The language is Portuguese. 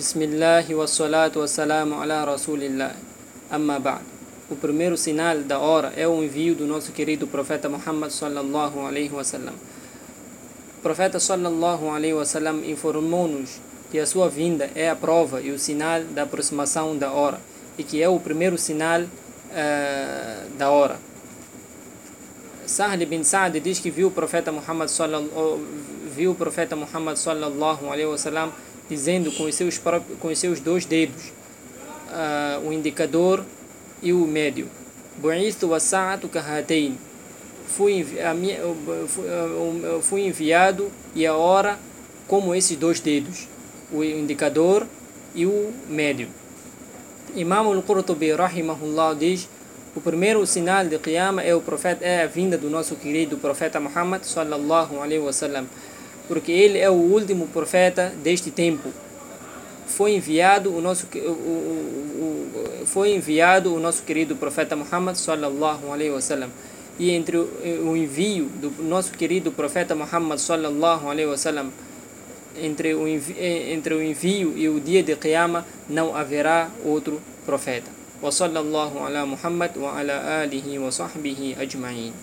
Bismillah wa salatu wa salamu ala rasulillah. Amma ba'd. O primeiro sinal da hora é o envio do nosso querido profeta Muhammad sallallahu alaihi wasallam. O profeta sallallahu alaihi wasallam informou-nos que a sua vinda é a prova e o sinal da aproximação da hora e que é o primeiro sinal uh, da hora. Sahl bin Sa'd diz que viu o profeta Muhammad sallallahu viu o profeta Muhammad sallallahu alaihi wasallam dizendo com os seus próprios, com os seus dois dedos uh, o indicador e o médio. Bu'istu wa sa'atu kahatayn fui, fui enviado e a hora como esses dois dedos o indicador e o médio. Imam al-Qurtubi rahimahullah diz o primeiro sinal de Qiyamah é o profeta é a vinda do nosso querido profeta Muhammad sallallahu alaihi wasallam porque ele é o último profeta deste tempo. Foi enviado o nosso o, o, o, foi enviado o nosso querido profeta Muhammad sallallahu alaihi wasallam. E entre o envio do nosso querido profeta Muhammad sallallahu alaihi wasallam entre o envio, entre o envio e o dia de Qiyamah não haverá outro profeta. وصلى الله على محمد وعلى آله وصحبه أجمعين